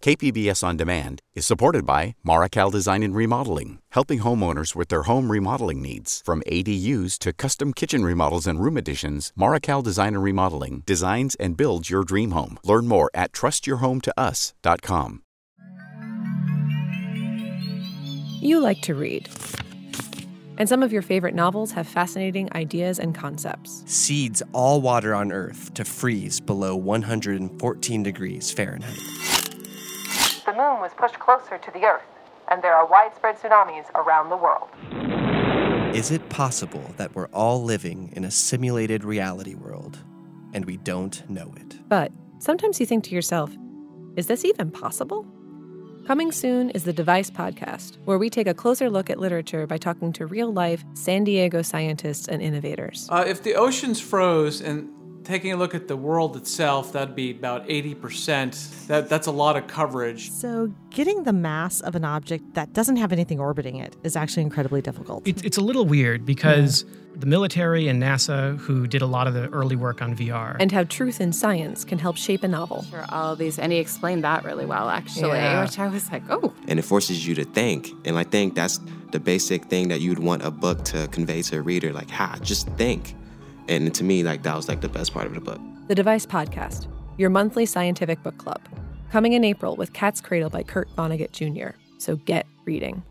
KPBS On Demand is supported by Marrokal Design and Remodeling, helping homeowners with their home remodeling needs. From ADUs to custom kitchen remodels and room additions, Marrokal Design and Remodeling designs and builds your dream home. Learn more at trustyourhometous.com. You like to read. And some of your favorite novels have fascinating ideas and concepts. Seeds all water on Earth to freeze below 114 degrees Fahrenheit. The moon was pushed closer to the Earth, and there are widespread tsunamis around the world. Is it possible that we're all living in a simulated reality world and we don't know it? But sometimes you think to yourself, is this even possible? Coming soon is the Device Podcast, where we take a closer look at literature by talking to real life San Diego scientists and innovators. Uh, if the oceans froze and taking a look at the world itself, that'd be about 80%. That, that's a lot of coverage. So, getting the mass of an object that doesn't have anything orbiting it is actually incredibly difficult. It's, it's a little weird because yeah. the military and NASA, who did a lot of the early work on VR, and how truth in science can help shape a novel. Sure, all these, and he explained that really well, actually, yeah. which I was like, oh. And it forces you to think. And I think that's the basic thing that you'd want a book to convey to a reader like, ha, just think. And to me, like that was like the best part of the book. The Device Podcast, your monthly scientific book club, coming in April with Cat's Cradle by Kurt Vonnegut Jr. So get reading.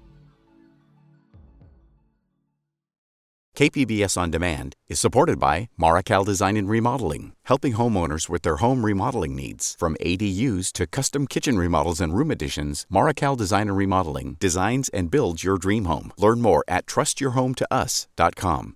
KPBS On Demand is supported by Marrokal Design and Remodeling, helping homeowners with their home remodeling needs. From ADUs to custom kitchen remodels and room additions, Marrokal Design and Remodeling designs and builds your dream home. Learn more at trustyourhometous.com.